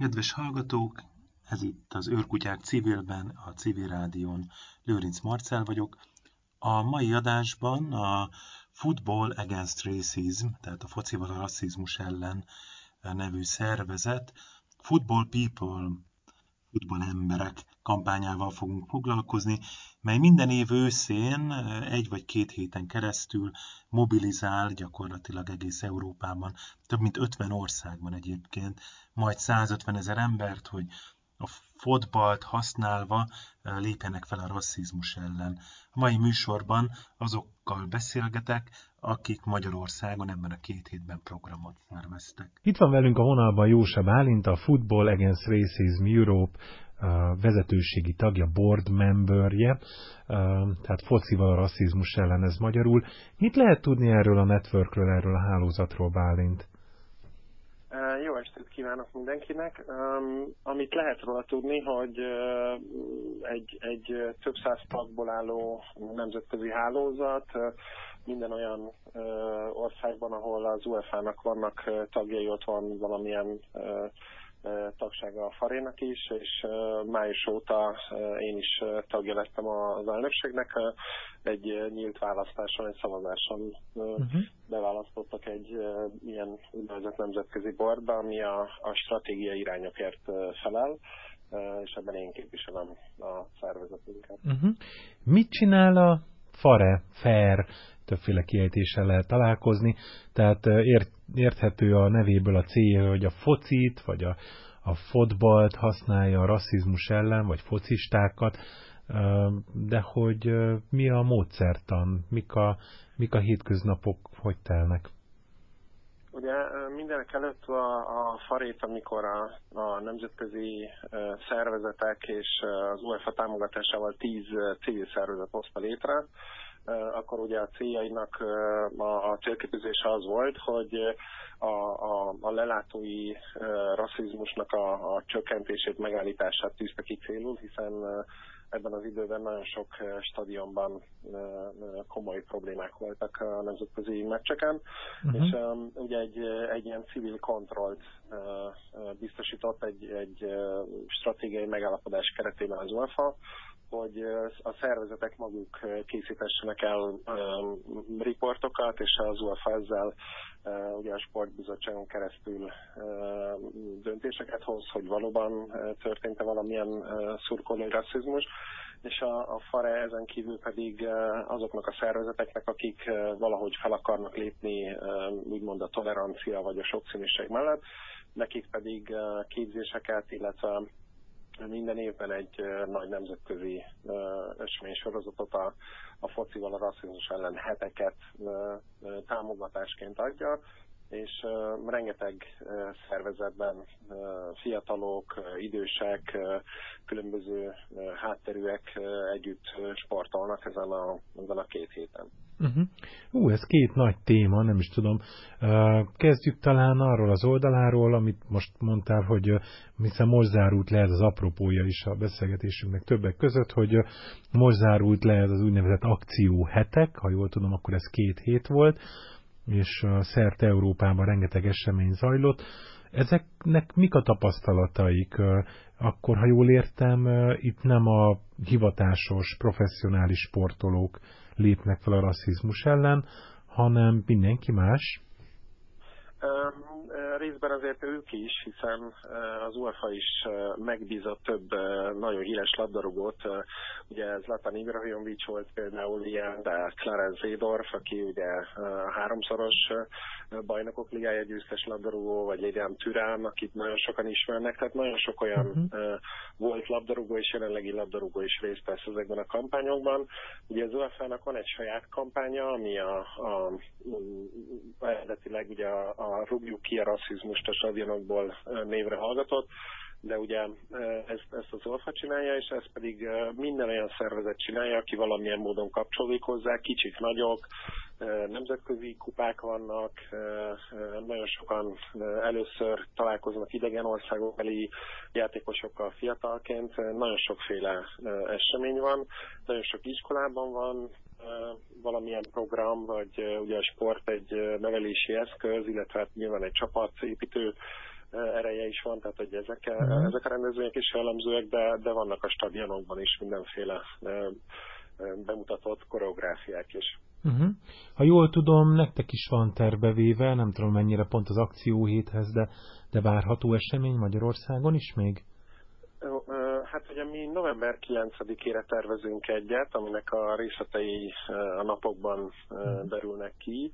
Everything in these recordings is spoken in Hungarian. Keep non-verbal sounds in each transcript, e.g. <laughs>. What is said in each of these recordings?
Kedves hallgatók, ez itt az Őrkutyák civilben, a Civil Rádión. Lőrinc Marcel vagyok. A mai adásban a Football Against Racism, tehát a focival a rasszizmus ellen nevű szervezet, Football People, futball emberek kampányával fogunk foglalkozni, mely minden év őszén egy vagy két héten keresztül mobilizál gyakorlatilag egész Európában, több mint 50 országban egyébként, majd 150 ezer embert, hogy a fotbalt használva lépjenek fel a rasszizmus ellen. A mai műsorban azokkal beszélgetek, akik Magyarországon ebben a két hétben programot szerveztek. Itt van velünk a vonalban Jósa Bálint, a Football Against Racism Europe vezetőségi tagja, board memberje, tehát focival a rasszizmus ellen ez magyarul. Mit lehet tudni erről a networkről, erről a hálózatról, Bálint? Jó estét kívánok mindenkinek. Amit lehet róla tudni, hogy egy, egy több száz tagból álló nemzetközi hálózat, minden olyan országban, ahol az UEFA-nak vannak tagjai, ott van valamilyen tagsága a Farénak is, és május óta én is tagja lettem az elnökségnek. Egy nyílt választáson, egy szavazáson uh-huh. beválasztottak egy ilyen úgynevezett nemzetközi bordba, ami a, a stratégiai irányokért felel és ebben én képviselem a szervezetünket. Uh-huh. Mit csinál a FARE, FAIR, többféle kiejtéssel lehet találkozni, tehát ért, érthető a nevéből a célja, hogy a focit, vagy a, a fotbalt használja a rasszizmus ellen, vagy focistákat, de hogy mi a módszertan, mik a, mik a hétköznapok, hogy telnek? Ugye mindenek előtt a, a farét, amikor a, a nemzetközi szervezetek és az UEFA támogatásával tíz civil szervezet hozta létre, akkor ugye a céljainak a, célkitűzése az volt, hogy a, a, a lelátói rasszizmusnak a, a csökkentését, megállítását tűzte ki célul, hiszen ebben az időben nagyon sok stadionban komoly problémák voltak a nemzetközi meccseken, uh-huh. és um, ugye egy, egy ilyen civil kontrollt uh, biztosított egy, egy stratégiai megállapodás keretében az UEFA, hogy a szervezetek maguk készítessenek el riportokat, és az UEFA ezzel ugye a sportbizottságon keresztül döntéseket hoz, hogy valóban történt-e valamilyen szurkolói rasszizmus, és a, a FARE ezen kívül pedig azoknak a szervezeteknek, akik valahogy fel akarnak lépni úgymond a tolerancia vagy a sokszínűség mellett, nekik pedig képzéseket, illetve minden évben egy nagy nemzetközi eseménysorozatot a, a focival a rasszizmus ellen heteket támogatásként adja, és rengeteg szervezetben fiatalok, idősek, különböző hátterűek együtt sportolnak ezen a, ezen a két héten. Uh-huh. Ú, ez két nagy téma, nem is tudom. Kezdjük talán arról az oldaláról, amit most mondtál, hogy hiszen most zárult le ez az apropója is a beszélgetésünknek többek között, hogy most zárult le ez az úgynevezett akció hetek, ha jól tudom, akkor ez két hét volt, és szerte Európában rengeteg esemény zajlott. Ezeknek mik a tapasztalataik? Akkor, ha jól értem, itt nem a hivatásos, professzionális sportolók lépnek fel a rasszizmus ellen, hanem mindenki más? Részben azért ők is, hiszen az UEFA is megbízott több nagyon híres labdarúgót. Ugye Zlatan Ibrahimovic volt például ilyen, de Clarence Zedorf, aki ugye háromszoros bajnokok ligája győztes labdarúgó, vagy Adrian Türán, akit nagyon sokan ismernek, tehát nagyon sok olyan uh-huh. volt labdarúgó és jelenlegi labdarúgó is részt vesz ezekben a kampányokban. Ugye az UEFA-nak van egy saját kampánya, ami a, a, a eredetileg ugye a, a Rubjuk ki a rasszizmust a stadionokból névre hallgatott, de ugye ezt, ezt az OLFA csinálja, és ezt pedig minden olyan szervezet csinálja, aki valamilyen módon kapcsolódik hozzá, kicsik, nagyok, nemzetközi kupák vannak, nagyon sokan először találkoznak idegen országokbeli játékosokkal fiatalként, nagyon sokféle esemény van, nagyon sok iskolában van, valamilyen program, vagy ugye a sport egy nevelési eszköz, illetve hát nyilván egy csapatépítő ereje is van, tehát hogy ezek, uh-huh. ezek a rendezvények is jellemzőek, de, de vannak a stadionokban is mindenféle bemutatott koreográfiák is. Uh-huh. Ha jól tudom, nektek is van terbevéve, nem tudom mennyire pont az akcióhéthez, de, de várható esemény Magyarországon is még? Hát ugye mi november 9-ére tervezünk egyet, aminek a részletei a napokban derülnek ki.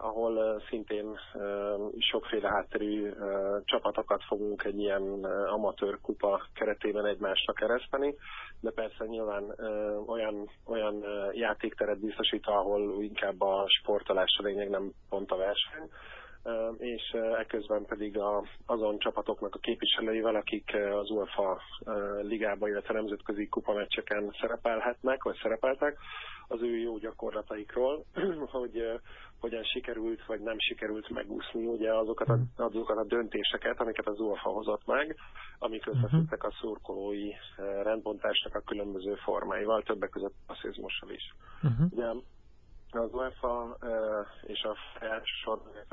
Ahol szintén sokféle hátterű csapatokat fogunk egy ilyen amatőr kupa keretében egymásra kereszteni, de persze nyilván olyan, olyan játékteret biztosít, ahol inkább a sportolás a lényeg, nem pont a verseny és ekközben pedig a, azon csapatoknak a képviselőivel, akik az UEFA ligában, illetve nemzetközi kupameccseken szerepelhetnek, vagy szerepeltek, az ő jó gyakorlataikról, <clears throat> hogy hogyan sikerült, vagy nem sikerült megúszni ugye azokat a, mhm. azokat a döntéseket, amiket az UEFA hozott meg, amik mhm. összefüggtek a szurkolói rendbontásnak a különböző formáival, többek között a szizmussal is. Uh-huh. Ugye az UEFA és a FES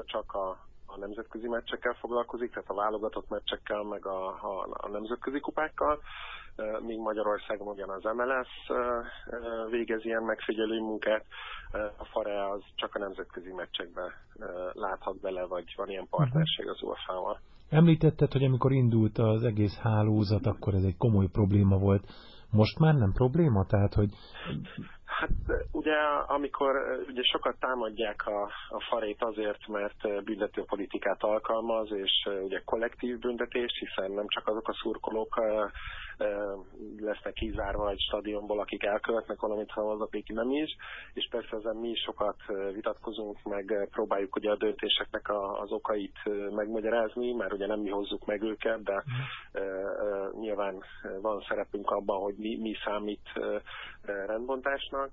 csak a, a nemzetközi meccsekkel foglalkozik, tehát a válogatott meccsekkel, meg a, a, a nemzetközi kupákkal, míg Magyarországon ugyan az MLS végez ilyen megfigyelő munkát, a FARE az csak a nemzetközi meccsekbe láthat bele, vagy van ilyen partnerség az UEFA-val. Említetted, hogy amikor indult az egész hálózat, akkor ez egy komoly probléma volt. Most már nem probléma? Tehát, hogy Hát ugye, amikor ugye sokat támadják a, a farét azért, mert büntetőpolitikát alkalmaz, és ugye kollektív büntetés, hiszen nem csak azok a szurkolók lesznek kizárva egy stadionból, akik elkövetnek valamit, hanem azok, akik nem is, és persze ezen mi is sokat vitatkozunk, meg próbáljuk ugye a döntéseknek a, az okait megmagyarázni, mert ugye nem mi hozzuk meg őket, de uh, nyilván van szerepünk abban, hogy mi, mi számít rendbontásnak,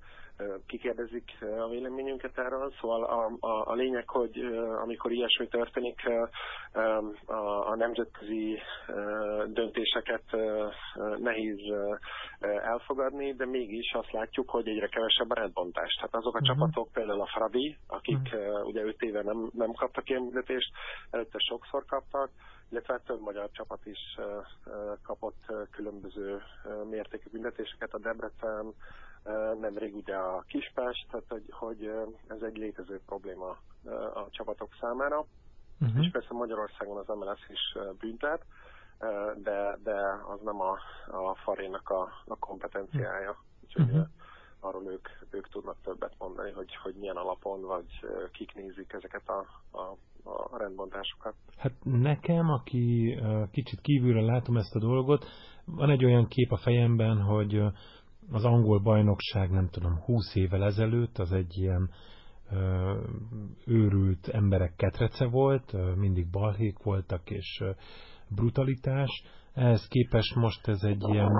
kikérdezik a véleményünket erről. Szóval a, a, a lényeg, hogy amikor ilyesmi történik, a, a nemzetközi döntéseket nehéz elfogadni, de mégis azt látjuk, hogy egyre kevesebb a rendbontás. Tehát azok a uh-huh. csapatok, például a Fradi, akik uh-huh. ugye öt éve nem, nem kaptak ilyen büntetést, előtte sokszor kaptak, illetve hát több magyar csapat is kapott különböző mértékű büntetéseket, a Debrecen, nemrég ugye a Kispest, tehát hogy, hogy ez egy létező probléma a csapatok számára, uh-huh. és persze Magyarországon az MLS is büntet, de, de az nem a, a farénak a, a kompetenciája. Úgyhogy uh-huh. arról ők, ők tudnak többet mondani, hogy, hogy milyen alapon, vagy kik nézik ezeket a, a, a rendbontásokat. Hát nekem, aki kicsit kívülről látom ezt a dolgot, van egy olyan kép a fejemben, hogy az angol bajnokság, nem tudom, 20 évvel ezelőtt az egy ilyen őrült emberek ketrece volt, mindig balhék voltak, és brutalitás. Ehhez képest most ez egy ilyen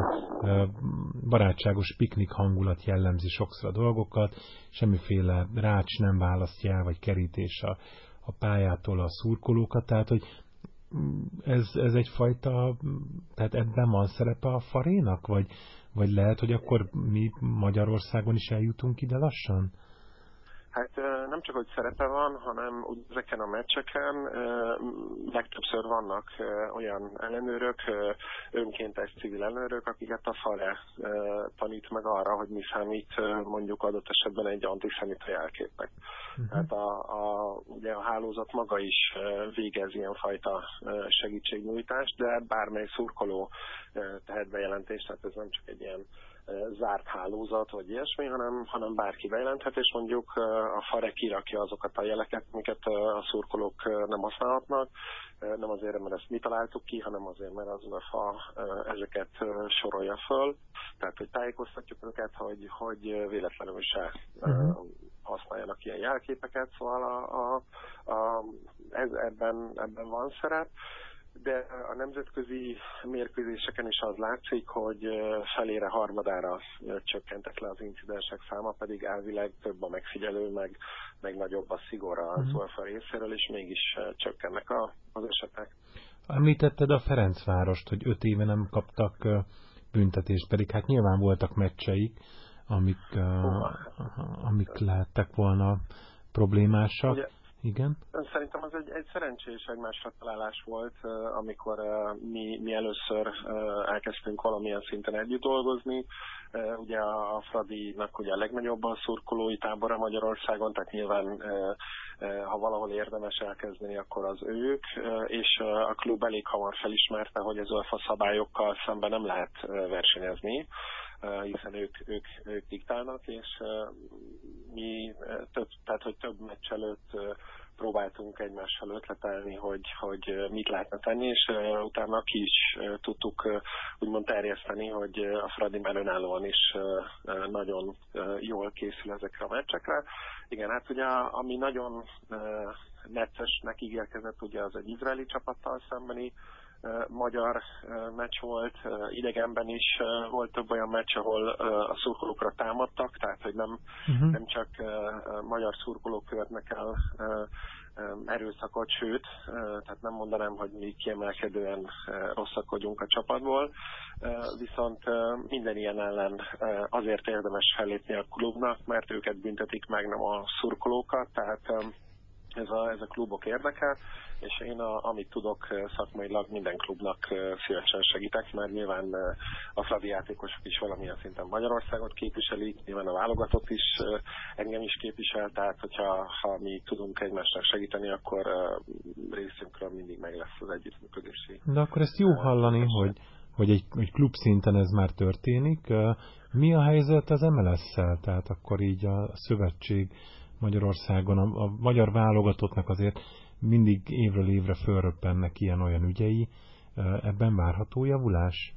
barátságos piknik hangulat jellemzi sokszor a dolgokat, semmiféle rács nem választja vagy kerítés a, a pályától a szurkolókat, tehát hogy ez, ez egyfajta, tehát ebben van szerepe a farénak, vagy, vagy lehet, hogy akkor mi Magyarországon is eljutunk ide lassan? Hát nem csak, hogy szerepe van, hanem úgy ezeken a meccseken legtöbbször vannak olyan ellenőrök, önkéntes civil ellenőrök, akiket a FARE tanít meg arra, hogy mi számít mondjuk adott esetben egy antiszemita jelképnek. Uh-huh. Tehát a, a, ugye a hálózat maga is végez ilyenfajta segítségnyújtást, de bármely szurkoló tehet bejelentést, tehát ez nem csak egy ilyen zárt hálózat, vagy ilyesmi, hanem, hanem bárki bejelenthet, és mondjuk a FARE kirakja azokat a jeleket, amiket a szurkolók nem használhatnak. Nem azért, mert ezt mi találtuk ki, hanem azért, mert az UEFA ezeket sorolja föl. Tehát, hogy tájékoztatjuk őket, hogy, hogy véletlenül se uh-huh. használjanak ilyen jelképeket, szóval a, a, a, ez, ebben, ebben van szerep de a nemzetközi mérkőzéseken is az látszik, hogy felére, harmadára csökkentek le az incidensek száma, pedig elvileg több a megfigyelő, meg, meg nagyobb a szigor az mm. UEFA részéről, és mégis csökkennek a, az esetek. Említetted a Ferencvárost, hogy öt éve nem kaptak büntetést, pedig hát nyilván voltak meccseik, amik, uh, amik lehettek volna problémásak. Ugye, Igen. Szerintem az egy, egy szerencsés egymásra találás volt, amikor mi, mi először elkezdtünk valamilyen szinten együtt dolgozni. Ugye a Fradinak ugye a legnagyobb a szurkolói tábora Magyarországon, tehát nyilván ha valahol érdemes elkezdeni, akkor az ők, és a klub elég hamar felismerte, hogy az UEFA szabályokkal szemben nem lehet versenyezni hiszen ők, ők, ők diktálnak, és mi több, tehát, hogy több meccs előtt próbáltunk egymással ötletelni, hogy, hogy mit lehetne tenni, és utána ki is tudtuk úgymond terjeszteni, hogy a Fradi már önállóan is nagyon jól készül ezekre a meccsekre. Igen, hát ugye ami nagyon neccesnek ígérkezett, ugye az egy izraeli csapattal szembeni magyar meccs volt, idegenben is volt több olyan meccs, ahol a szurkolókra támadtak, tehát hogy nem, uh-huh. nem csak magyar szurkolók követnek el erőszakot, sőt, tehát nem mondanám, hogy mi kiemelkedően rosszak vagyunk a csapatból, viszont minden ilyen ellen azért érdemes fellépni a klubnak, mert őket büntetik meg, nem a szurkolókat, tehát ez a, ez a klubok érdeke, és én a, amit tudok szakmailag minden klubnak szívesen segítek, mert nyilván a Fradi játékosok is valamilyen szinten Magyarországot képviselik, nyilván a válogatott is engem is képvisel, tehát hogyha ha mi tudunk egymásnak segíteni, akkor részünkről mindig meg lesz az együttműködési. De akkor ezt jó hallani, hogy, hogy egy, egy klub szinten ez már történik. Mi a helyzet az MLS-szel? Tehát akkor így a szövetség Magyarországon. A, a magyar válogatottnak azért mindig évről évre fölröppennek ilyen-olyan ügyei. Ebben várható javulás?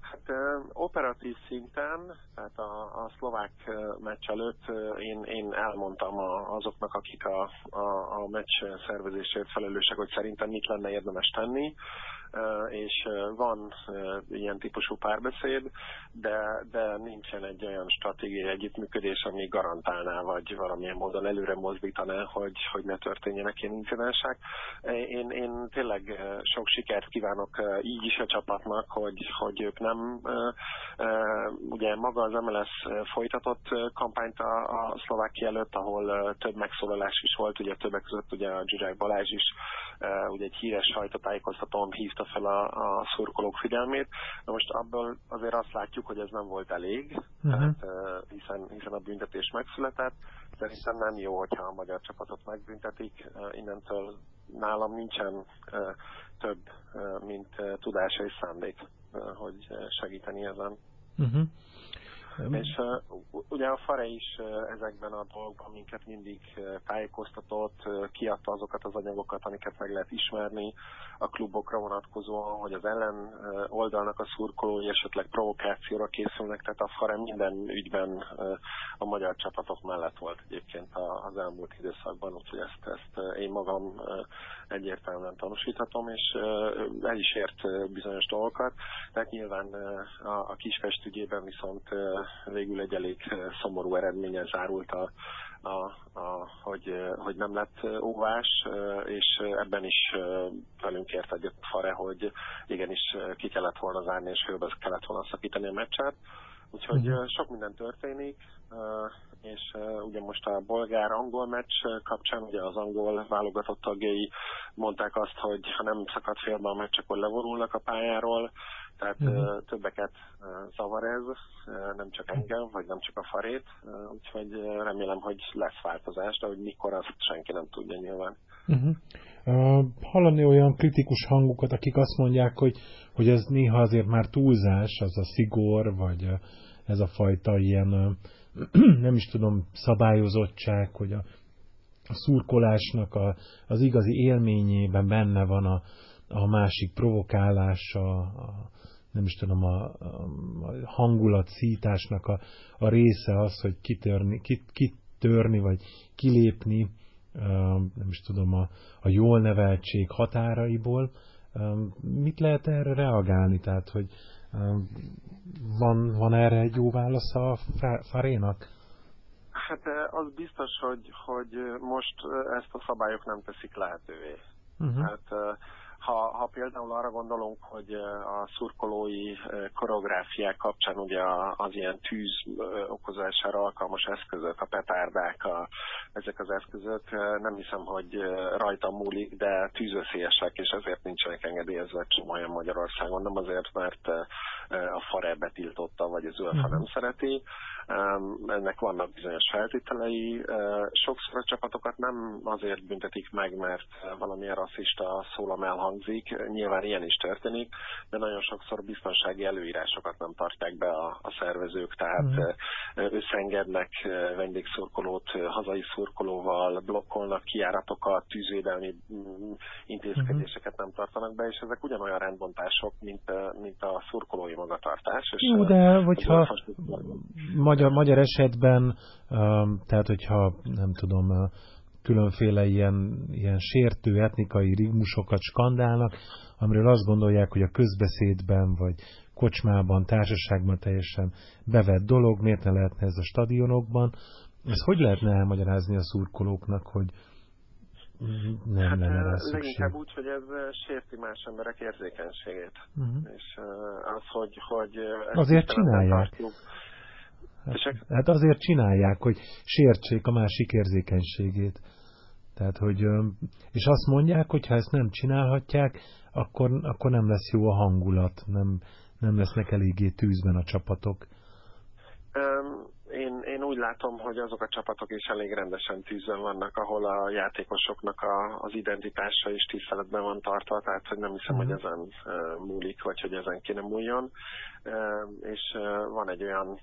Hát operatív szinten, tehát a, a szlovák meccs előtt én, én elmondtam a, azoknak, akik a, a, a meccs szervezésért felelősek, hogy szerintem mit lenne érdemes tenni és van ilyen típusú párbeszéd, de, de nincsen egy olyan stratégiai együttműködés, ami garantálná, vagy valamilyen módon előre mozdítaná, hogy, hogy ne történjenek ilyen incidensek. Én, én tényleg sok sikert kívánok így is a csapatnak, hogy, hogy ők nem, ugye maga az MLS folytatott kampányt a, a Szlovákia előtt, ahol több megszólalás is volt, ugye többek között ugye a Zsuzsák Balázs is ugye egy híres sajtótájékoztatón hívta fel a, a szurkolók figyelmét. Na most abból azért azt látjuk, hogy ez nem volt elég, uh-huh. tehát, hiszen, hiszen a büntetés megszületett. Szerintem nem jó, hogyha a magyar csapatot megbüntetik. Innentől nálam nincsen több, mint tudása és szándék, hogy segíteni ezen. Uh-huh. És uh, ugye a Fare is uh, ezekben a dolgokban minket mindig uh, tájékoztatott, uh, kiadta azokat az anyagokat, amiket meg lehet ismerni a klubokra vonatkozóan, hogy az ellen uh, oldalnak a szurkolói esetleg provokációra készülnek, tehát a Fare minden ügyben uh, a magyar csapatok mellett volt egyébként az elmúlt időszakban, úgyhogy ezt, ezt én magam uh, egyértelműen tanúsíthatom, és uh, el is ért uh, bizonyos dolgokat, tehát nyilván uh, a, a Kispest ügyében viszont uh, végül egy elég szomorú eredménye zárult a, a, a, hogy, hogy nem lett óvás, és ebben is velünk ért egyet Fare, hogy igenis ki kellett volna zárni, és főbb kellett volna szakítani a meccset. Úgyhogy uh-huh. sok minden történik, és ugye most a bolgár-angol meccs kapcsán ugye az angol válogatott tagjai mondták azt, hogy ha nem szakad félbe a meccs, akkor levonulnak a pályáról. Tehát uh-huh. többeket zavar ez, nem csak engem, vagy nem csak a farét, úgyhogy remélem, hogy lesz változás, de hogy mikor, azt senki nem tudja nyilván. Uh-huh. Uh, hallani olyan kritikus hangokat, akik azt mondják, hogy, hogy ez néha azért már túlzás, az a szigor, vagy ez a fajta ilyen, <clears throat> nem is tudom, szabályozottság, hogy a, a szurkolásnak a, az igazi élményében benne van a, a másik provokálása, a, nem is tudom, a, a hangulat szításnak a, a része az, hogy kitörni, kit, kitörni vagy kilépni, nem is tudom, a, a jól neveltség határaiból. Mit lehet erre reagálni? Tehát, hogy van, van erre egy jó válasz a Farénak? Hát az biztos, hogy, hogy most ezt a szabályok nem teszik lehetővé. Uh-huh. Hát ha, ha például arra gondolunk, hogy a szurkolói koreográfiák kapcsán ugye az ilyen tűz okozására alkalmas eszközök, a petárdák, a, ezek az eszközök, nem hiszem, hogy rajta múlik, de tűzösszélyesek, és ezért nincsenek engedélyezve csomóan Magyarországon. Nem azért, mert a FARE betiltotta, vagy az UEFA nem szereti, ennek vannak bizonyos feltételei. Sokszor a csapatokat nem azért büntetik meg, mert valamilyen rasszista szólam elhangzik, nyilván ilyen is történik, de nagyon sokszor biztonsági előírásokat nem tartják be a, a szervezők, tehát uh-huh. összeengednek vendégszurkolót hazai szurkolóval, blokkolnak kijáratokat, tűzvédelmi mm, intézkedéseket uh-huh. nem tartanak be, és ezek ugyanolyan rendbontások, mint, mint a szurkolói magatartás. És Jó, de hogyha magyar, magyar esetben, tehát hogyha nem tudom, különféle ilyen, ilyen sértő etnikai rigmusokat skandálnak, amiről azt gondolják, hogy a közbeszédben vagy kocsmában, társaságban teljesen bevett dolog, miért ne lehetne ez a stadionokban. Ez hogy lehetne elmagyarázni a szurkolóknak, hogy nem hát, lenne rá szükség? Leginkább úgy, hogy ez sérti más emberek érzékenységét. Uh-huh. És az, hogy... hogy Azért csinálják. Tartjuk, Hát, hát azért csinálják, hogy sértsék a másik érzékenységét. Tehát, hogy, és azt mondják, hogy ha ezt nem csinálhatják, akkor, akkor nem lesz jó a hangulat, nem, nem lesznek eléggé tűzben a csapatok. Én, én úgy látom, hogy azok a csapatok is elég rendesen tűzön vannak, ahol a játékosoknak a, az identitása is tiszteletben van tartva, tehát hogy nem hiszem, hogy mhm. ezen múlik, vagy hogy ezen kéne múljon és van egy olyan,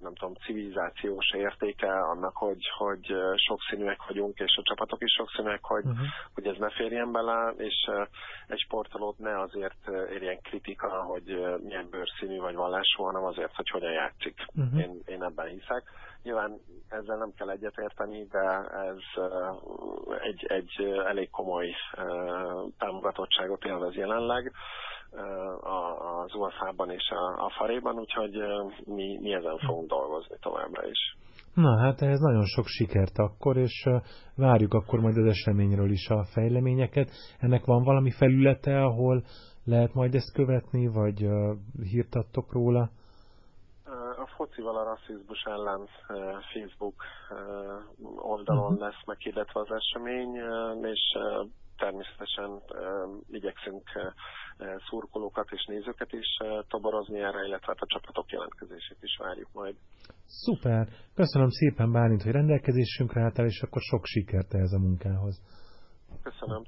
nem tudom, civilizációs értéke annak, hogy, hogy sokszínűek vagyunk, és a csapatok is sokszínűek, hogy, uh-huh. hogy ez ne férjen bele, és egy sportolót ne azért érjen kritika, hogy milyen bőrszínű vagy vallású, hanem azért, hogy hogyan játszik. Uh-huh. Én, én ebben hiszek. Nyilván ezzel nem kell egyetérteni, de ez egy, egy elég komoly támogatottságot élvez jelenleg az UEFA-ban és a, Faréban, úgyhogy mi, mi ezen fogunk dolgozni továbbra is. Na hát ehhez nagyon sok sikert akkor, és várjuk akkor majd az eseményről is a fejleményeket. Ennek van valami felülete, ahol lehet majd ezt követni, vagy hírt adtok róla? A focival a rasszizmus ellen Facebook oldalon uh-huh. lesz meghirdetve az esemény, és természetesen igyekszünk szurkolókat és nézőket is toborozni erre, illetve hát a csapatok jelentkezését is várjuk majd. Szuper! Köszönöm szépen Bálint, hogy rendelkezésünkre álltál, és akkor sok sikert ehhez a munkához. Köszönöm.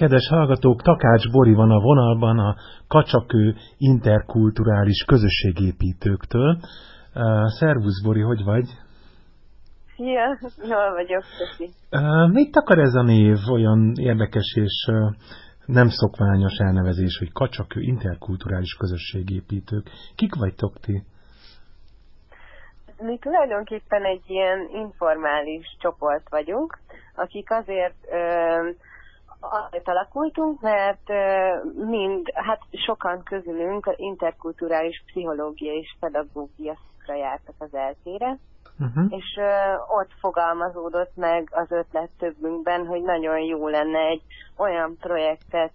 Kedves hallgatók, Takács Bori van a vonalban a Kacsakő interkulturális közösségépítőktől. Uh, szervusz Bori, hogy vagy? Szia, jól vagyok, köszi. Uh, mit akar ez a név, olyan érdekes és uh, nem szokványos elnevezés, hogy Kacsakő interkulturális közösségépítők. Kik vagytok ti? Mi tulajdonképpen egy ilyen informális csoport vagyunk, akik azért uh, azért alakultunk, mert mind, hát sokan közülünk interkulturális pszichológia és pedagógia szakra jártak az eltére, uh-huh. és ott fogalmazódott meg az ötlet többünkben, hogy nagyon jó lenne egy olyan projektet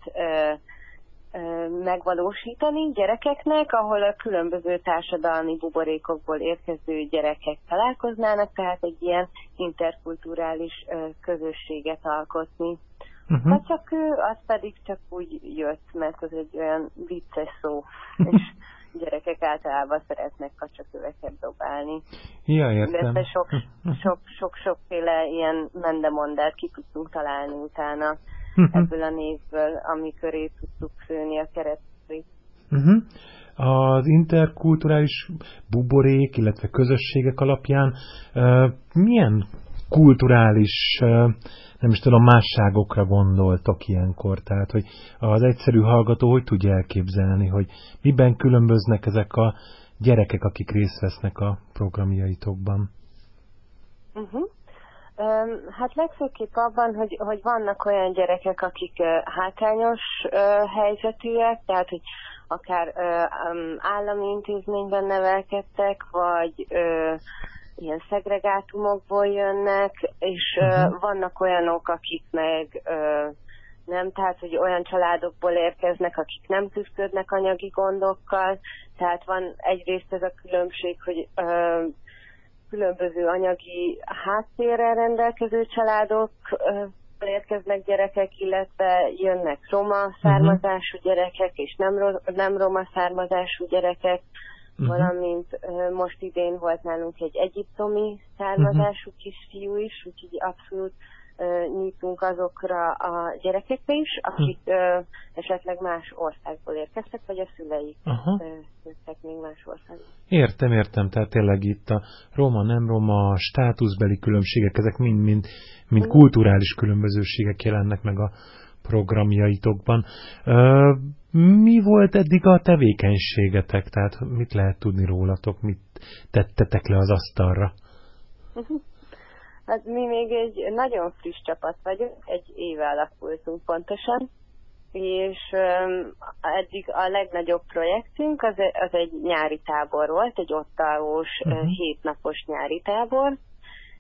megvalósítani gyerekeknek, ahol a különböző társadalmi buborékokból érkező gyerekek találkoznának, tehát egy ilyen interkulturális közösséget alkotni. Uh-huh. Hát csak ő, az pedig csak úgy jött, mert az egy olyan vicces szó, <laughs> és gyerekek általában szeretnek kacsaköveket dobálni. Ja, értem. De sok, sok, sok, sokféle ilyen mendemondát ki tudtunk találni utána uh-huh. ebből a névből, ami köré tudtuk főni a keretét. Uh-huh. Az interkulturális buborék, illetve közösségek alapján uh, milyen kulturális uh, nem is tudom, másságokra gondoltok ilyenkor, tehát hogy az egyszerű hallgató hogy tudja elképzelni, hogy miben különböznek ezek a gyerekek, akik részt vesznek a programjaitokban? Uh-huh. Hát legfőképp abban, hogy, hogy vannak olyan gyerekek, akik hátrányos helyzetűek, tehát hogy akár állami intézményben nevelkedtek, vagy ilyen szegregátumokból jönnek, és uh-huh. uh, vannak olyanok, akik meg nem, tehát hogy olyan családokból érkeznek, akik nem küzdködnek anyagi gondokkal, tehát van egyrészt ez a különbség, hogy különböző anyagi háttérrel rendelkező családok érkeznek gyerekek, illetve jönnek roma származású gyerekek, és nem, nem roma származású gyerekek, uh-huh. valamint most idén volt nálunk egy egyiptomi származású uh-huh. kisfiú is, úgyhogy abszolút nyitunk azokra a gyerekekre is, akik hm. esetleg más országból érkeztek, vagy a szüleik jöttek még más országból. Értem, értem, tehát tényleg itt a roma, nem roma, státuszbeli különbségek, ezek mind-mind mind kulturális különbözőségek jelennek meg a programjaitokban. Mi volt eddig a tevékenységetek? Tehát mit lehet tudni rólatok? Mit tettetek le az asztalra? Hát mi még egy nagyon friss csapat vagyunk, egy éve alakultunk pontosan, és um, eddig a legnagyobb projektünk az, az egy nyári tábor volt, egy ottávós, uh-huh. hétnapos nyári tábor,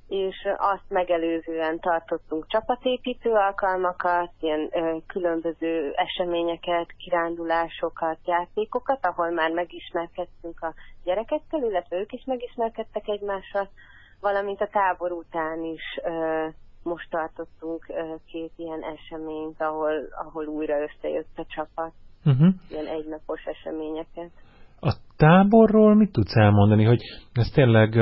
és azt megelőzően tartottunk csapatépítő alkalmakat, ilyen ö, különböző eseményeket, kirándulásokat, játékokat, ahol már megismerkedtünk a gyerekekkel, illetve ők is megismerkedtek egymással, valamint a tábor után is ö, most tartottunk ö, két ilyen eseményt, ahol, ahol újra összejött a csapat, uh-huh. ilyen egynapos eseményeket. A táborról mit tudsz elmondani, hogy ez tényleg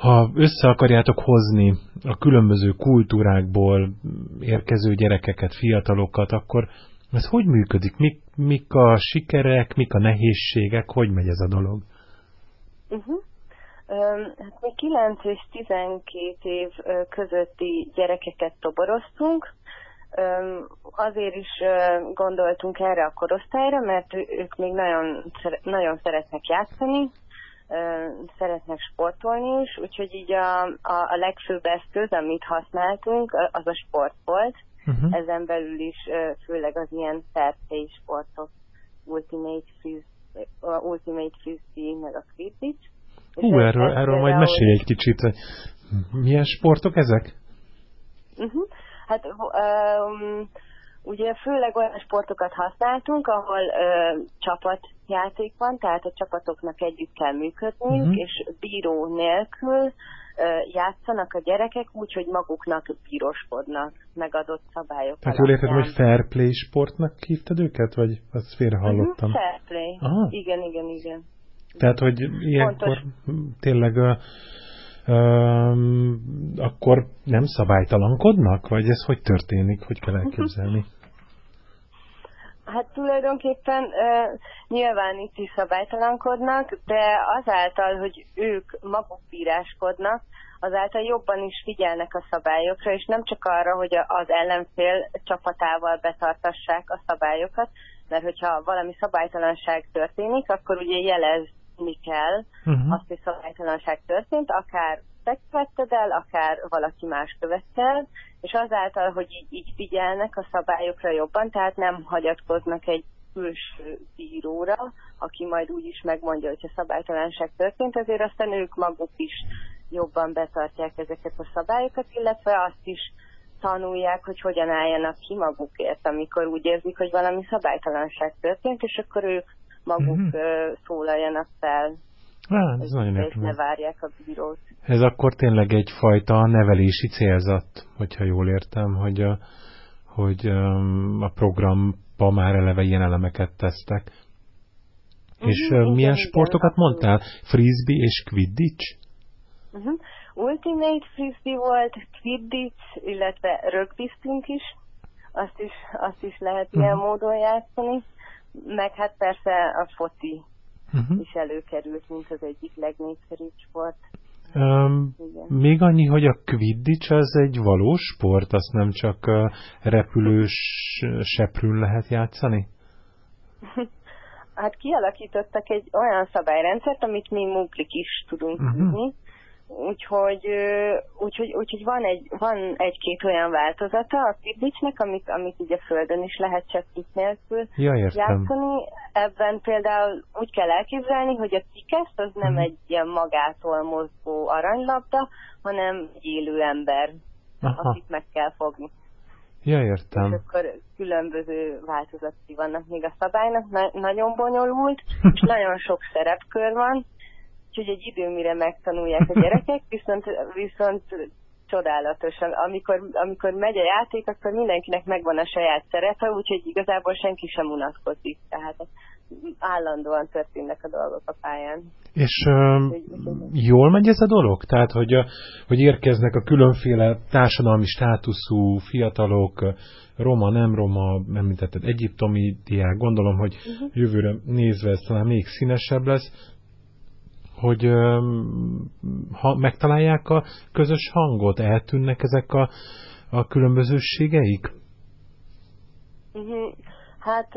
ha össze akarjátok hozni a különböző kultúrákból érkező gyerekeket, fiatalokat, akkor ez hogy működik? Mik, mik a sikerek, mik a nehézségek, hogy megy ez a dolog? Uh-huh. Hát mi 9 és 12 év közötti gyerekeket toboroztunk. Azért is gondoltunk erre a korosztályra, mert ők még nagyon, nagyon szeretnek játszani, szeretnek sportolni is, úgyhogy így a, a, a legfőbb eszköz, amit használtunk, az a sport volt. Uh-huh. Ezen belül is főleg az ilyen fair sportok, Ultimate Frisbee, Ultimate Frisbee, meg a Quidditch. Hú, erről, erről majd mesélj egy kicsit, hogy milyen sportok ezek? Uh-huh. Hát um, ugye főleg olyan sportokat használtunk, ahol uh, csapatjáték van, tehát a csapatoknak együtt kell működniük, uh-huh. és bíró nélkül uh, játszanak a gyerekek úgy, hogy maguknak bíroskodnak megadott szabályok Tehát jól érted, hogy fair play sportnak hívtad őket, vagy azt félre mhm, hallottam? Uh-huh, fair play. Aha. Igen, igen, igen. Tehát, hogy ilyenkor Pontos. tényleg uh, uh, akkor nem szabálytalankodnak, vagy ez hogy történik, hogy kell elképzelni? Hát tulajdonképpen uh, nyilván itt is szabálytalankodnak, de azáltal, hogy ők maguk bíráskodnak, azáltal jobban is figyelnek a szabályokra, és nem csak arra, hogy az ellenfél csapatával betartassák a szabályokat, mert hogyha valami szabálytalanság történik, akkor ugye jelezni kell uh-huh. azt, hogy szabálytalanság történt, akár te követted el, akár valaki más követte el, és azáltal, hogy így, így figyelnek a szabályokra jobban, tehát nem hagyatkoznak egy külső bíróra, aki majd úgy is megmondja, hogyha szabálytalanság történt, ezért aztán ők maguk is jobban betartják ezeket a szabályokat, illetve azt is tanulják, hogy hogyan álljanak ki magukért, amikor úgy érzik, hogy valami szabálytalanság történt, és akkor ők maguk mm-hmm. szólaljanak fel. Ah, ez nagyon ne várják a bírót. Ez akkor tényleg egyfajta nevelési célzat, hogyha jól értem, hogy a, hogy a programba már eleve ilyen elemeket tesztek. Mm-hmm, és uh, milyen igen, sportokat igen, mondtál? Frisbee és Quidditch? Uh-huh. Ultimate Frisbee volt, Quidditch, illetve rögbiztünk is. Azt is, azt is lehet uh-huh. ilyen módon játszani. Meg hát persze a foci uh-huh. is előkerült, mint az egyik legnépszerűbb sport. Um, még annyi, hogy a Quidditch az egy valós sport, azt nem csak uh, repülős seprűn lehet játszani? <laughs> hát kialakítottak egy olyan szabályrendszert, amit mi munklik is tudunk uh-huh. tudni, Úgyhogy, úgyhogy, úgyhogy van, egy, van egy-két olyan változata a Quidditchnek, amit, amit így a Földön is lehet csak itt nélkül ja, játszani. Ebben például úgy kell elképzelni, hogy a tikeszt az nem hmm. egy ilyen magától mozgó aranylabda, hanem egy élő ember, Aha. akit meg kell fogni. Ja, értem. És akkor különböző változatai vannak még a szabálynak, Na- nagyon bonyolult, <laughs> és nagyon sok szerepkör van, úgyhogy egy idő, mire megtanulják a gyerekek, <laughs> viszont, viszont csodálatos. Amikor, amikor megy a játék, akkor mindenkinek megvan a saját szerepe, úgyhogy igazából senki sem unatkozik. Tehát állandóan történnek a dolgok a pályán. És uh, jól megy ez a dolog? Tehát, hogy, hogy érkeznek a különféle társadalmi státuszú fiatalok, roma, nem roma, említetted egyiptomi diák, gondolom, hogy uh-huh. jövőre nézve ez talán még színesebb lesz, hogy ha megtalálják a közös hangot, eltűnnek ezek a, a különbözőségeik? Uh-huh. Hát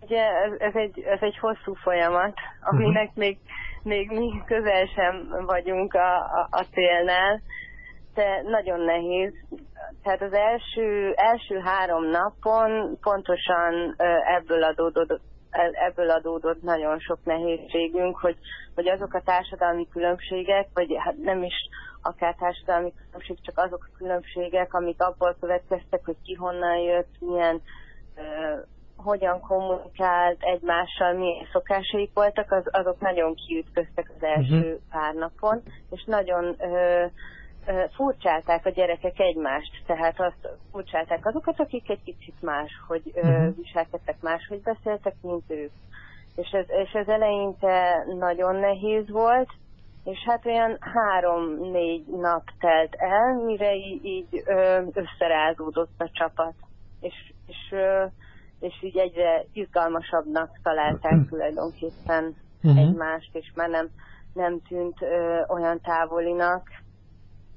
ugye ez, ez, egy, ez egy hosszú folyamat, aminek uh-huh. még, még mi közel sem vagyunk a, a, a célnál, de nagyon nehéz. Tehát az első, első három napon pontosan ebből adódott, ebből adódott nagyon sok nehézségünk, hogy, hogy azok a társadalmi különbségek, vagy hát nem is akár társadalmi különbség, csak azok a különbségek, amik abból következtek, hogy ki honnan jött, milyen hogyan kommunikált egymással, milyen szokásaik voltak, az, azok nagyon kiütköztek az első uh-huh. pár napon, és nagyon ö, furcsálták a gyerekek egymást, tehát azt furcsálták azokat, akik egy kicsit más, hogy uh-huh. viselkedtek más, hogy beszéltek, mint ők. És ez, és ez eleinte nagyon nehéz volt, és hát olyan három-négy nap telt el, mire így, így összerázódott a csapat. És, és és így egyre izgalmasabbnak találták hm. tulajdonképpen uh-huh. egymást, és már nem, nem tűnt ö, olyan távolinak.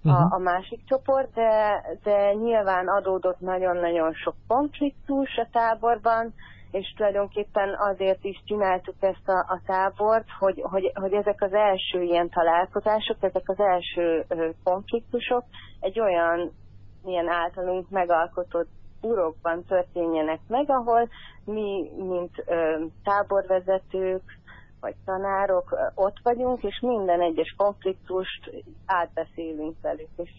A, a másik csoport, de, de nyilván adódott nagyon-nagyon sok konfliktus a táborban, és tulajdonképpen azért is csináltuk ezt a, a tábort, hogy, hogy, hogy ezek az első ilyen találkozások, ezek az első konfliktusok egy olyan ilyen általunk megalkotott urokban történjenek meg, ahol mi, mint ö, táborvezetők, vagy tanárok ott vagyunk, és minden egyes konfliktust átbeszélünk velük, és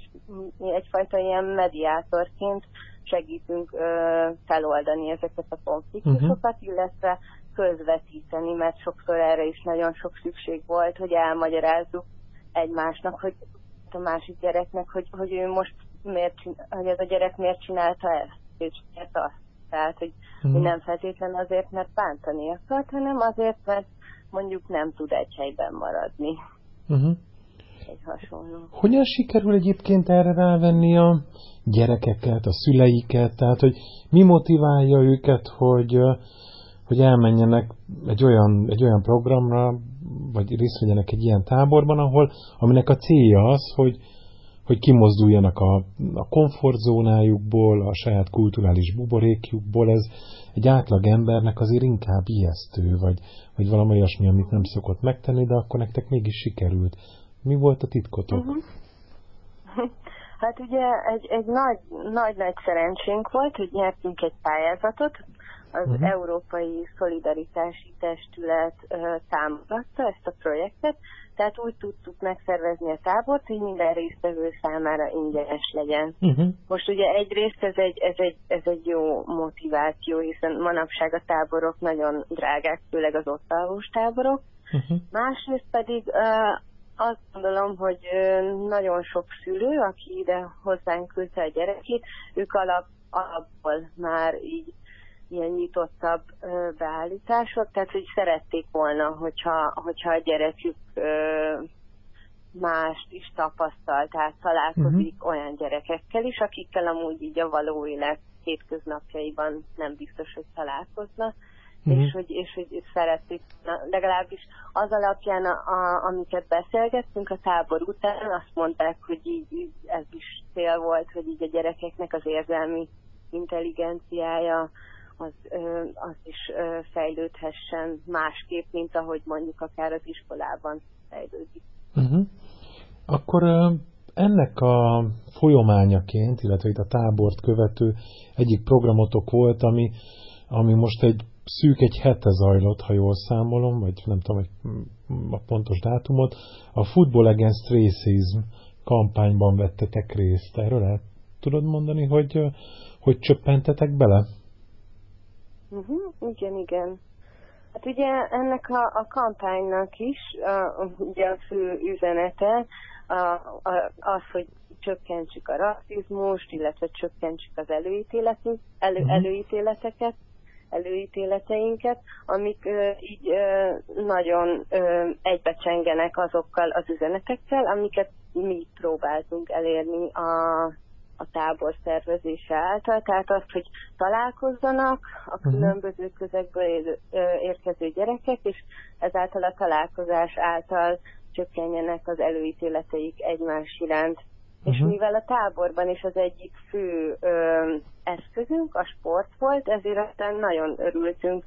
mi egyfajta ilyen mediátorként segítünk ö, feloldani ezeket a konfliktusokat, uh-huh. illetve közvetíteni, mert sokszor erre is nagyon sok szükség volt, hogy elmagyarázzuk egymásnak, hogy a másik gyereknek, hogy, hogy ő most miért, hogy ez a gyerek miért csinálta ezt és miért azt. Tehát, hogy, mm. hogy nem feltétlen azért, mert bántani akart, hanem azért, mert mondjuk nem tud egy helyben maradni. Uh-huh. Egy hasonló. Hogyan sikerül egyébként erre rávenni a gyerekeket, a szüleiket? Tehát, hogy mi motiválja őket, hogy, hogy elmenjenek egy olyan, egy olyan programra, vagy részt vegyenek egy ilyen táborban, ahol, aminek a célja az, hogy, hogy kimozduljanak a, a komfortzónájukból, a saját kulturális buborékjukból, ez egy átlag embernek azért inkább ijesztő, vagy, vagy valami olyasmi, amit nem szokott megtenni, de akkor nektek mégis sikerült. Mi volt a titkotok? Uh-huh. <laughs> Hát ugye egy, egy nagy, nagy, nagy szerencsénk volt, hogy nyertünk egy pályázatot, az uh-huh. Európai Szolidaritási Testület uh, támogatta ezt a projektet, tehát úgy tudtuk megszervezni a tábort, hogy minden résztvevő számára ingyenes legyen. Uh-huh. Most ugye egyrészt ez egy, ez, egy, ez egy jó motiváció, hiszen manapság a táborok nagyon drágák, főleg az ott táborok. Uh-huh. Másrészt pedig uh, azt gondolom, hogy nagyon sok szülő, aki ide hozzánk küldte a gyerekét, ők alap, alapból már így ilyen nyitottabb beállítások, tehát hogy szerették volna, hogyha, hogyha a gyerekük mást is tapasztal, tehát találkozik uh-huh. olyan gyerekekkel is, akikkel amúgy így a való élet hétköznapjaiban nem biztos, hogy találkozna, uh-huh. és, hogy, és hogy szerették, na, legalábbis az alapján, a, a, amiket beszélgettünk a tábor után, azt mondták, hogy így, így ez is cél volt, hogy így a gyerekeknek az érzelmi intelligenciája, az, az is fejlődhessen másképp, mint ahogy mondjuk akár az iskolában fejlődik. Uh-huh. Akkor ennek a folyamányaként, illetve itt a tábort követő egyik programotok volt, ami, ami most egy szűk egy hete zajlott, ha jól számolom, vagy nem tudom hogy a pontos dátumot, a Football Against Racism kampányban vettetek részt. Erről el tudod mondani, hogy, hogy csöppentetek bele? Uh-huh, igen, igen. Hát ugye ennek a, a kampánynak is a, ugye a fő üzenete a, a, az, hogy csökkentsük a rasszizmust, illetve csökkentsük az előítéletünk, elő, uh-huh. előítéleteket, előítéleteinket, amik ö, így ö, nagyon ö, egybecsengenek azokkal az üzenetekkel, amiket mi próbáltunk elérni a, a tábor szervezése által, tehát azt, hogy találkozzanak a mhm. különböző közegből érkező gyerekek, és ezáltal a találkozás által csökkenjenek az előítéleteik egymás iránt. Uh-huh. És mhm. mivel a táborban is az egyik fő ö, eszközünk a sport volt, ezért aztán nagyon örültünk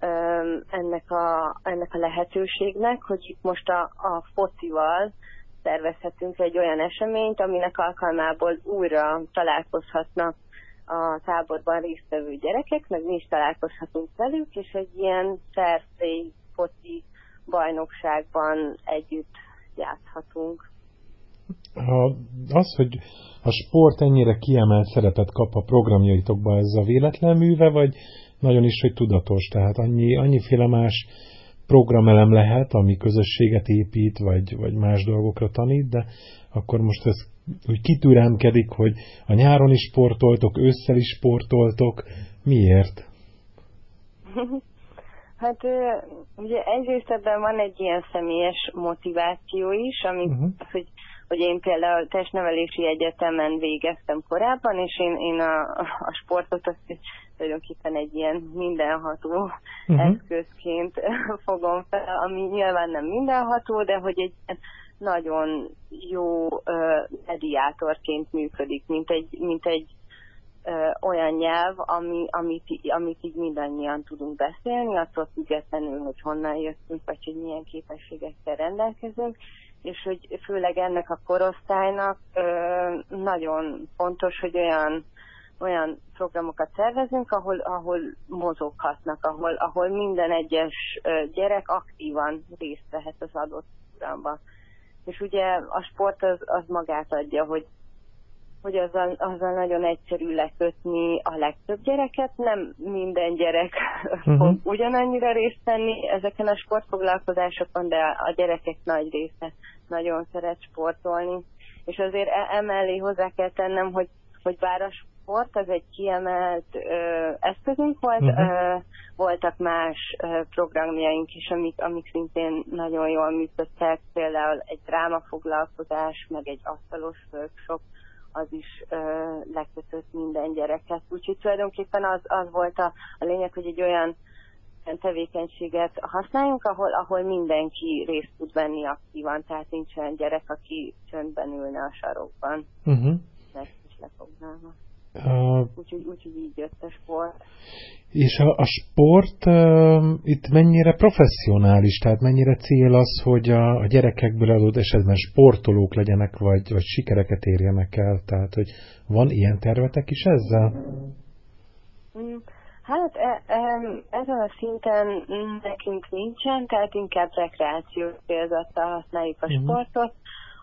ö, ennek, a, ennek a lehetőségnek, hogy itt most a, a focival szervezhetünk egy olyan eseményt, aminek alkalmából újra találkozhatnak a táborban résztvevő gyerekek, meg mi is találkozhatunk velük, és egy ilyen szerszély foci bajnokságban együtt játszhatunk. Ha az, hogy a sport ennyire kiemelt szerepet kap a programjaitokban, ez a véletlen műve, vagy nagyon is, hogy tudatos? Tehát annyi, annyiféle más programelem lehet, ami közösséget épít, vagy, vagy más dolgokra tanít, de akkor most ez úgy kitüremkedik, hogy a nyáron is sportoltok, ősszel is sportoltok. Miért? <laughs> Hát ugye egyrészt ebben van egy ilyen személyes motiváció is, ami uh-huh. hogy, hogy én például testnevelési egyetemen végeztem korábban, és én, én a, a sportot azt tulajdonképpen egy ilyen mindenható uh-huh. eszközként <laughs> fogom fel, ami nyilván nem mindenható, de hogy egy nagyon jó uh, mediátorként működik, mint egy, mint egy olyan nyelv, ami, amit, amit így mindannyian tudunk beszélni, attól függetlenül, hogy honnan jöttünk, vagy hogy milyen képességekkel rendelkezünk, és hogy főleg ennek a korosztálynak nagyon fontos, hogy olyan olyan programokat szervezünk, ahol, ahol mozoghatnak, ahol, ahol minden egyes gyerek aktívan részt vehet az adott programban. És ugye a sport az, az magát adja, hogy, hogy azzal, azzal nagyon egyszerű lekötni a legtöbb gyereket, nem minden gyerek uh-huh. <laughs> fog ugyanannyira részt venni ezeken a sportfoglalkozásokon, de a gyerekek nagy része nagyon szeret sportolni. És azért e, emellé hozzá kell tennem, hogy, hogy bár a sport az egy kiemelt ö, eszközünk volt, uh-huh. ö, voltak más ö, programjaink is, amik, amik szintén nagyon jól működtek, például egy drámafoglalkozás, meg egy asztalos workshop, az is ö, lekötött minden gyereket. Úgyhogy tulajdonképpen az, az volt a, a lényeg, hogy egy olyan tevékenységet használjunk, ahol, ahol mindenki részt tud venni aktívan, tehát nincs olyan gyerek, aki csöndben ülne a sarokban. Uh-huh. Ezt is lefoglalva. Uh, úgyhogy, úgyhogy így jött a sport. És a, a sport uh, itt mennyire professzionális, tehát mennyire cél az, hogy a, a gyerekekből adott esetben sportolók legyenek, vagy, vagy sikereket érjenek el, tehát hogy van ilyen tervetek is ezzel? Mm, hát e, e, ezen a szinten nekünk nincsen, tehát inkább rekreációs célzattal használjuk a uh-huh. sportot.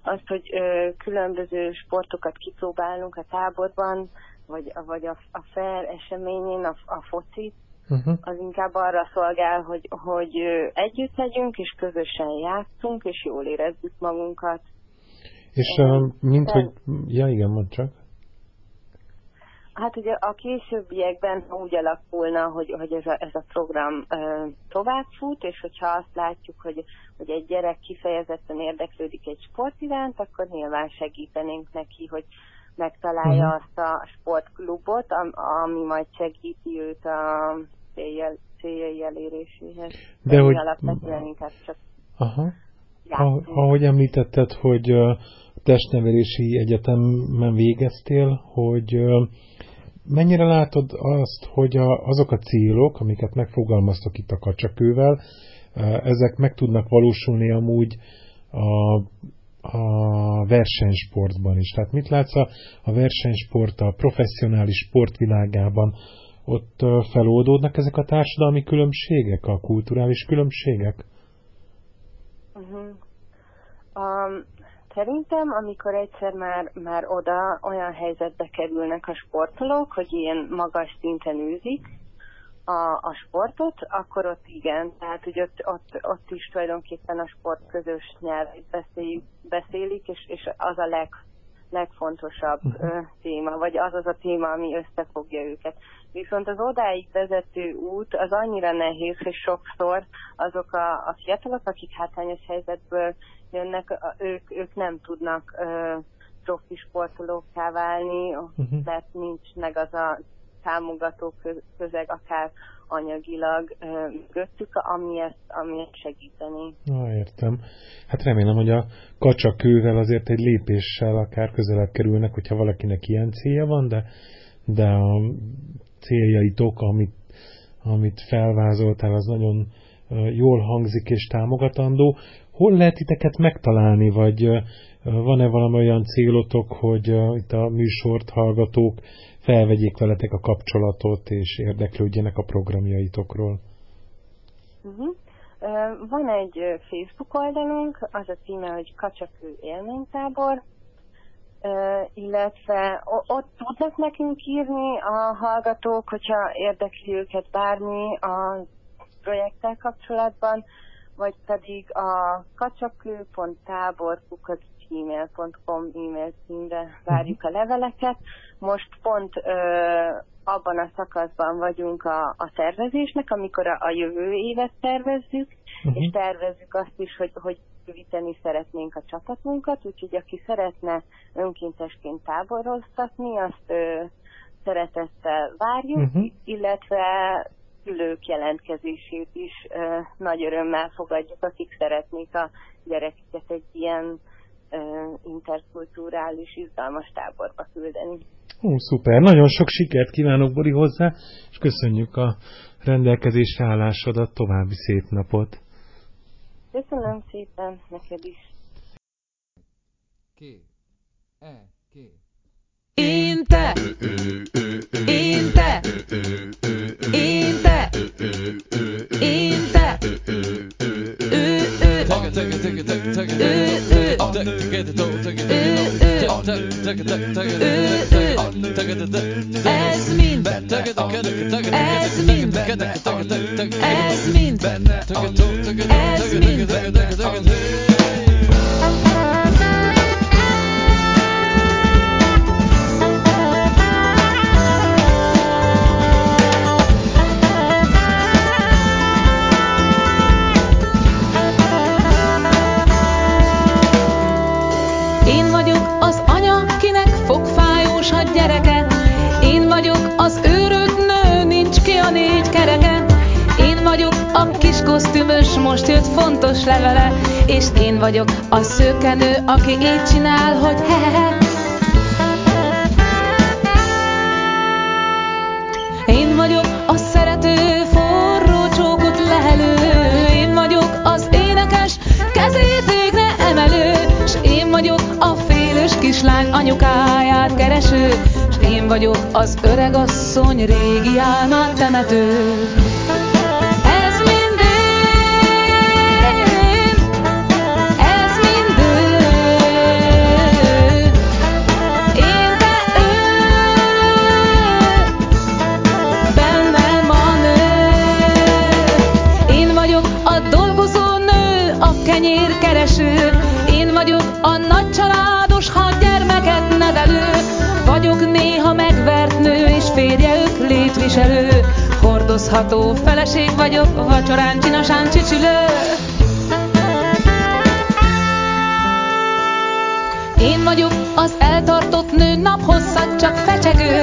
Azt, hogy ö, különböző sportokat kipróbálunk a táborban, vagy, vagy a, a fair eseményén, a, a foci, uh-huh. az inkább arra szolgál, hogy, hogy együtt legyünk, és közösen játszunk, és jól érezzük magunkat. És uh, mint, hogy... Ja, igen, mondd csak. Hát ugye a későbbiekben úgy alakulna, hogy, hogy ez, a, ez a program uh, tovább fut, és hogyha azt látjuk, hogy, hogy egy gyerek kifejezetten érdeklődik egy sport iránt, akkor nyilván segítenénk neki, hogy megtalálja uh-huh. azt a sportklubot, ami majd segíti őt a céljel, céljai eléréséhez. De, De hogy... alapvetően inkább csak Aha. Ahogy említetted, hogy testnevelési egyetemen végeztél, hogy mennyire látod azt, hogy azok a célok, amiket megfogalmaztak itt a kacsakővel, ezek meg tudnak valósulni amúgy a a versenysportban is. Tehát mit látsz a, a versenysport, a professzionális sportvilágában? Ott feloldódnak ezek a társadalmi különbségek, a kulturális különbségek? Uh-huh. Um, szerintem, amikor egyszer már, már oda olyan helyzetbe kerülnek a sportolók, hogy ilyen magas szinten űzik, a, a sportot, akkor ott igen, tehát hogy ott, ott, ott is tulajdonképpen a sport közös nyelvét beszélik, beszélik és, és az a leg, legfontosabb uh, téma, vagy az az a téma, ami összefogja őket. Viszont az odáig vezető út az annyira nehéz, hogy sokszor azok a, a fiatalok, akik hátrányos helyzetből jönnek, ők, ők nem tudnak profi sportolókká válni, uh-huh. mert nincs meg az a támogató közeg, akár anyagilag mögöttük, ami ezt, ami ezt segíteni. Na, értem. Hát remélem, hogy a kacsakővel azért egy lépéssel akár közelebb kerülnek, hogyha valakinek ilyen célja van, de, de a céljaitok, amit, amit felvázoltál, az nagyon jól hangzik és támogatandó. Hol lehet titeket megtalálni, vagy van-e valami olyan célotok, hogy itt a műsort hallgatók felvegyék veletek a kapcsolatot, és érdeklődjenek a programjaitokról? Uh-huh. Van egy Facebook oldalunk, az a címe, hogy Kacsakő élménytábor, illetve ott tudnak nekünk írni a hallgatók, hogyha érdekli őket bármi a projekttel kapcsolatban, vagy pedig a kacsakő.tábor.kukat gmail.com e-mail címre várjuk a leveleket. Most pont ö, abban a szakaszban vagyunk a, a tervezésnek, amikor a, a jövő évet tervezzük, uh-huh. és tervezzük azt is, hogy, hogy bővíteni szeretnénk a csapatunkat, úgyhogy aki szeretne önkéntesként táboroztatni, azt ö, szeretettel várjuk, uh-huh. illetve szülők jelentkezését is ö, nagy örömmel fogadjuk, akik szeretnék a gyerekeket egy ilyen interkulturális, izgalmas táborba küldeni. Hú, szuper, nagyon sok sikert kívánok Bori hozzá, és köszönjük a rendelkezésre állásodat, további szép napot. Köszönöm szépen, neked is. Ké, e, ké. Inte, inte, inte, inte, Ez mind Ez mind Ez mind Ez és én vagyok a szőkenő, aki így csinál, hogy he-he-he. Én vagyok a szerető, forró csókot lehelő, én vagyok az énekes, kezét végre emelő, s én vagyok a félős kislány anyukáját kereső, s én vagyok az öregasszony régi álmát temető. Vagyok, vacsorán csinosán csücsülő. Én vagyok az eltartott nő, naphosszat csak fecsegő.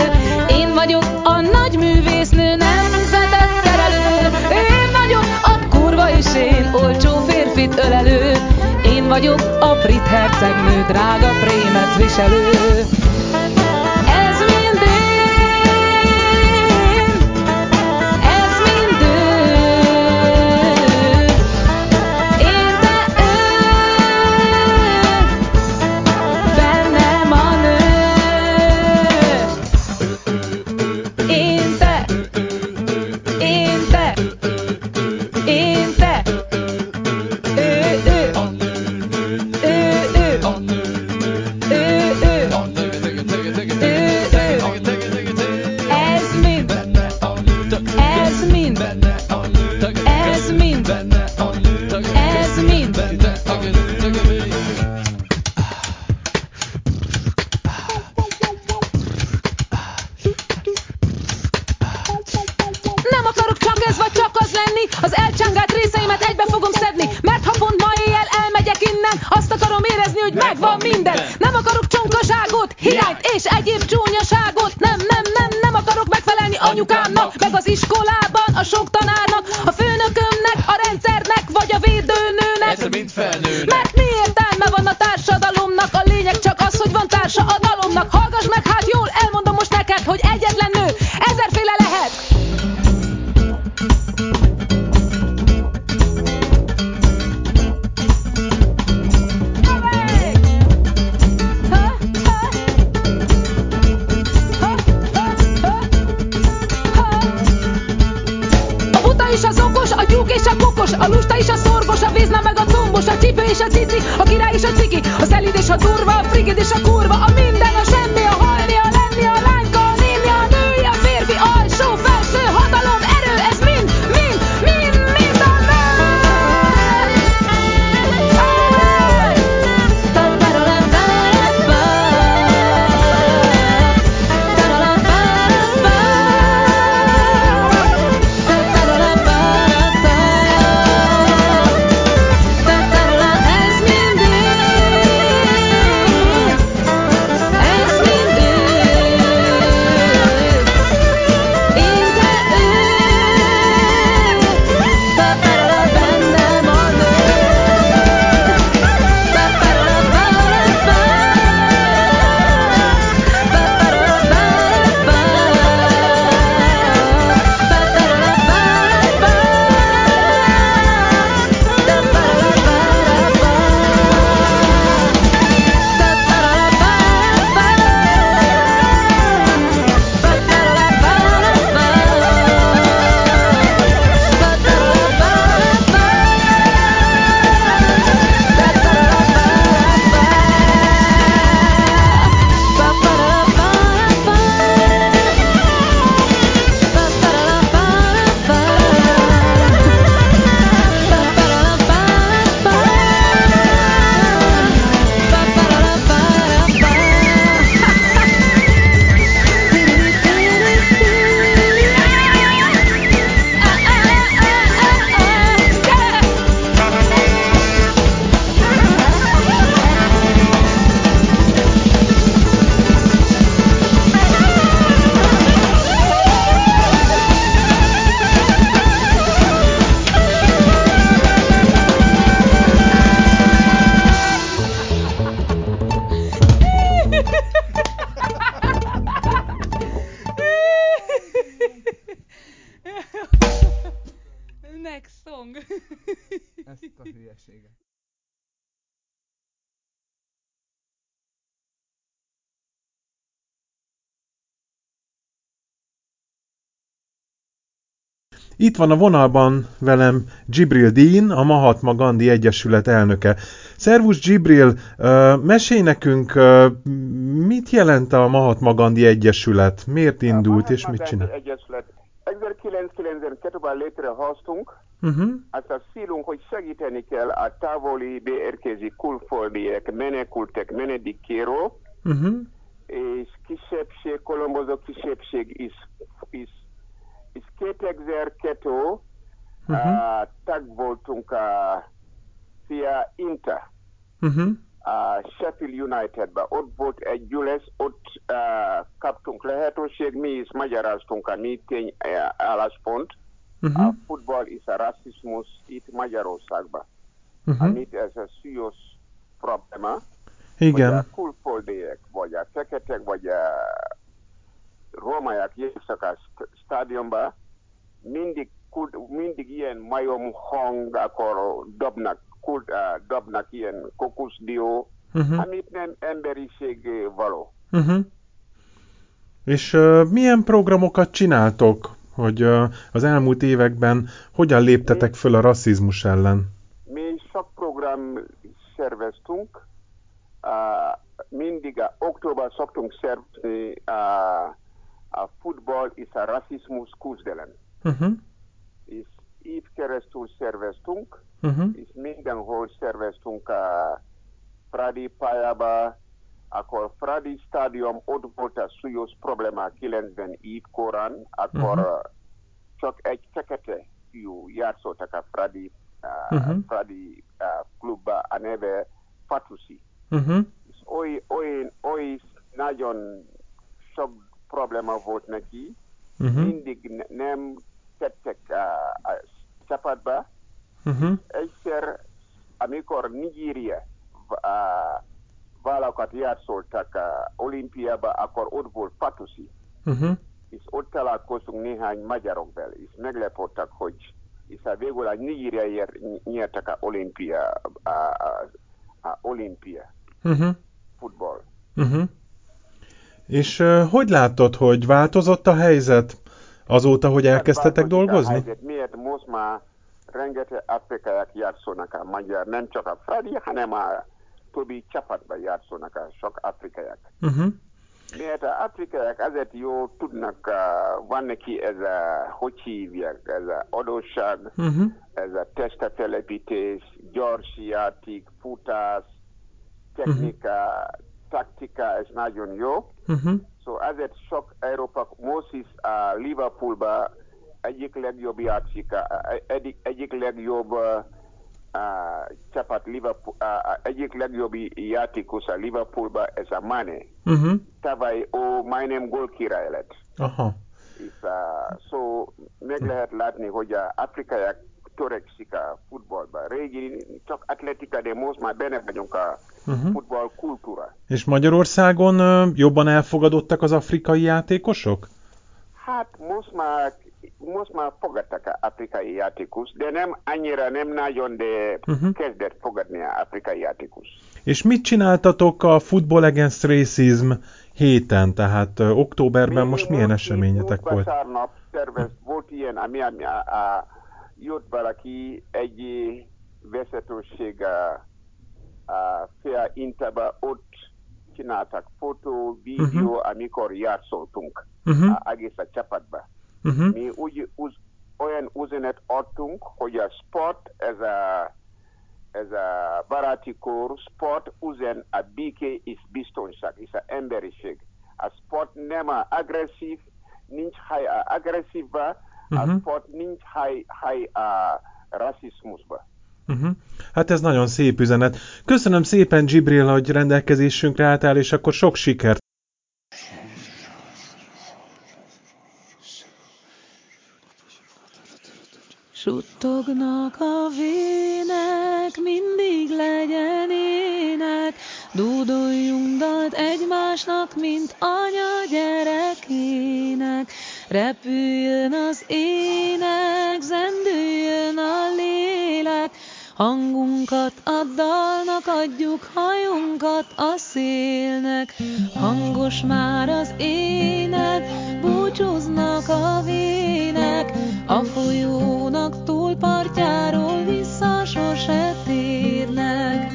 Én vagyok a nagy művésznő, nemzetet terelő. Én vagyok a kurva is én, olcsó férfit ölelő. Én vagyok a brit hercegnő, drága prémet viselő. Hülyeséget. Itt van a vonalban velem Gibril Dean, a Mahatma Gandhi Egyesület elnöke. Szervusz Gibril, mesélj nekünk, mit jelent a Mahatma Gandhi Egyesület, miért indult és mit csinál? Egyesület 1992-ben létrehoztunk, Uh-huh. azt a célunk, hogy segíteni kell a távoli beérkező külföldiek, menekültek, menedékkéró, Uh-huh. és kisebbség, kolombozó kisebbség is, is, is 2002 Uh-huh. uh, tag voltunk a Fia Inter, Uh-huh. a Sheffield Unitedbe. Ott volt egy gyűlés, ott uh, kaptunk lehetőség, mi is magyaráztunk a mi tény uh, álláspont. A Uh-huh. futball is a rasszizmus itt Magyarországban. Uh-huh. Amit ez a súlyos probléma. Vagy Igen. a külföldiek, vagy a feketek, vagy a rómaiak jöttek a st- stadionba, mindig, mindig ilyen majom hang, akkor dobnak, kult, uh, dobnak ilyen kokuszdió, Uh-huh. amit nem emberiség való. Uh-huh. És uh, milyen programokat csináltok, hogy az elmúlt években hogyan léptetek föl a rasszizmus ellen? Mi sok program szerveztünk, mindig a október szoktunk szervezni uh, a futball és a rasszizmus küzdelem. Uh-huh. És így keresztül szerveztünk, Uh-huh. és mindenhol szerveztünk a Fradi pályába, akkor Fradi stadium ott volt a súlyos probléma 97 korán, akkor Mhm. uh csak egy fekete fiú játszottak a Fradi, uh, Mhm. Fradi uh, klubba, a neve Fatusi. Uh-huh. nagyon sok probléma volt neki, Uh-huh. mindig ne- nem tettek a, a csapatba. Uh-huh. Egyszer, amikor Nigéria a vállakat játszoltak a olimpiába, akkor ott volt Patusi, Uh-huh. és ott találkoztunk néhány magyarokból, és meglepődtek, hogy és a végül a nigériaiak nyertek a olimpia, a, a, a olimpia Uh-huh. futball. Uh-huh. És uh, hogy látod, hogy változott a helyzet azóta, hogy elkezdtetek Változik a dolgozni? helyzet. Miért most már rengeteg afrikaiak játszanak a magyar, nem csak a Fradi, hanem a többi csapatban játszanak a sok afrikaiak. Uh-huh. Miért a afrikaiak azért jó tudnak, uh, van neki ez a, hogy hívják, ez a adósság, Uh-huh. ez a testtelepítés, gyors játék, futás, technika, taktika, ez nagyon jó. Uh-huh. So ezért sok Európa, most is a Liverpoolba egyik legjobb játszik, a- egyik, egyik legjobb uh, csapat Liverpool, uh, egyik legjobb játékos a Liverpoolba, ez a Mane. Uh-huh. Tavaly ó majdnem gólkirály lett. Aha. És, uh, so meg lehet látni, hogy a afrikaiak törekszik a futballba. Régi csak atletika, de most már benne vagyunk a Uh-huh. futball kultúra. És Magyarországon jobban elfogadottak az afrikai játékosok? Hát most már, most már fogadtak a afrikai játékos, de nem annyira, nem nagyon, de Mhm. kezdett fogadni a afrikai játékos. És mit csináltatok a Football Against Racism héten, tehát ö, októberben most milyen eseményetek volt? Vasárnap tervez, volt ilyen, ami, ami a, a, jött valaki egy vezetőség a, a Intaba, ott csináltak fotó, videó, Mhm. amikor játszoltunk Uh-huh. a egész a csapatba. Uh-huh. mi úgy, uz, olyan üzenet adtunk, hogy a sport, ez a, ez a baráti kor, sport üzen a béke és biztonság, és a emberiség. A sport nem a agresszív, nincs hely a agresszívba, a Mhm. sport nincs hely, hely a rasszizmusba. Uh-huh. Hát ez nagyon szép üzenet. Köszönöm szépen, Gibril, hogy rendelkezésünkre álltál, és akkor sok sikert! Suttognak a vének, mindig legyen ének, dúdoljunk dalt egymásnak, mint anya gyerekének. Repüljön az ének, zendüljön a lélek, Hangunkat a dalnak adjuk, hajunkat a szélnek, hangos már az ének, búcsúznak a vének, a folyónak túlpartjáról vissza sose térnek.